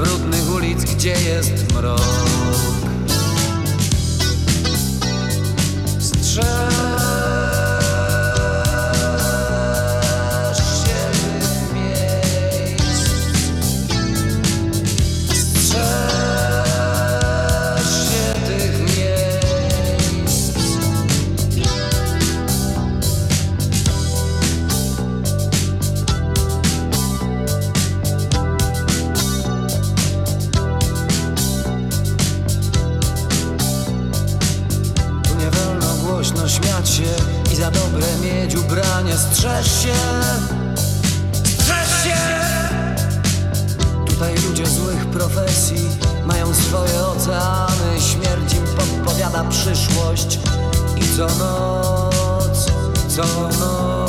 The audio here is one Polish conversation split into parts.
brudnych ulic, gdzie jest mrok. Strzeż za dobre mieć ubranie. Strzeż się, strzeż się! Tutaj ludzie złych profesji mają swoje oceany. Śmierć im podpowiada przyszłość i co noc, co noc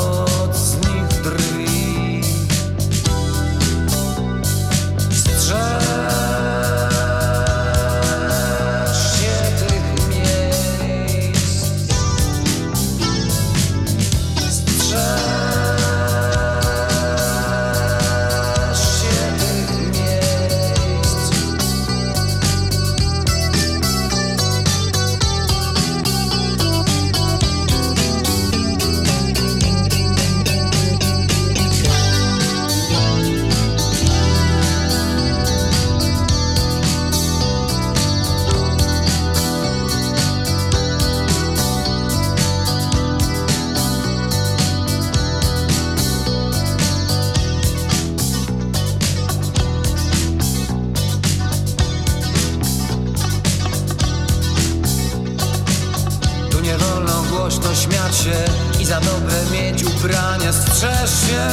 głośno śmiać się i za dobre mieć ubranie. Strzeż się,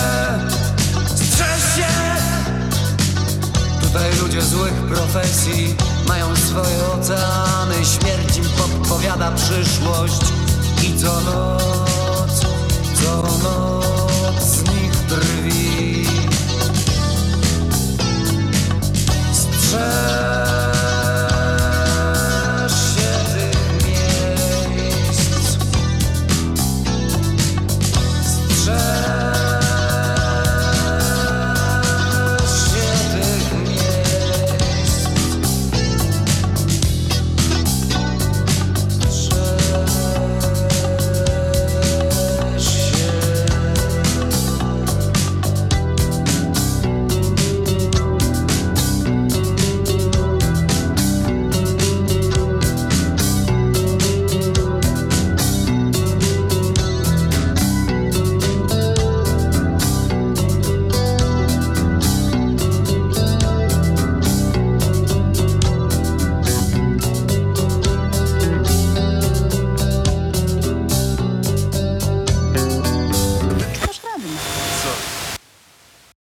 strzeż się! Tutaj ludzie złych profesji mają swoje oceany. Śmierć im podpowiada przyszłość i co noc, co noc z nich drwi. Strzeż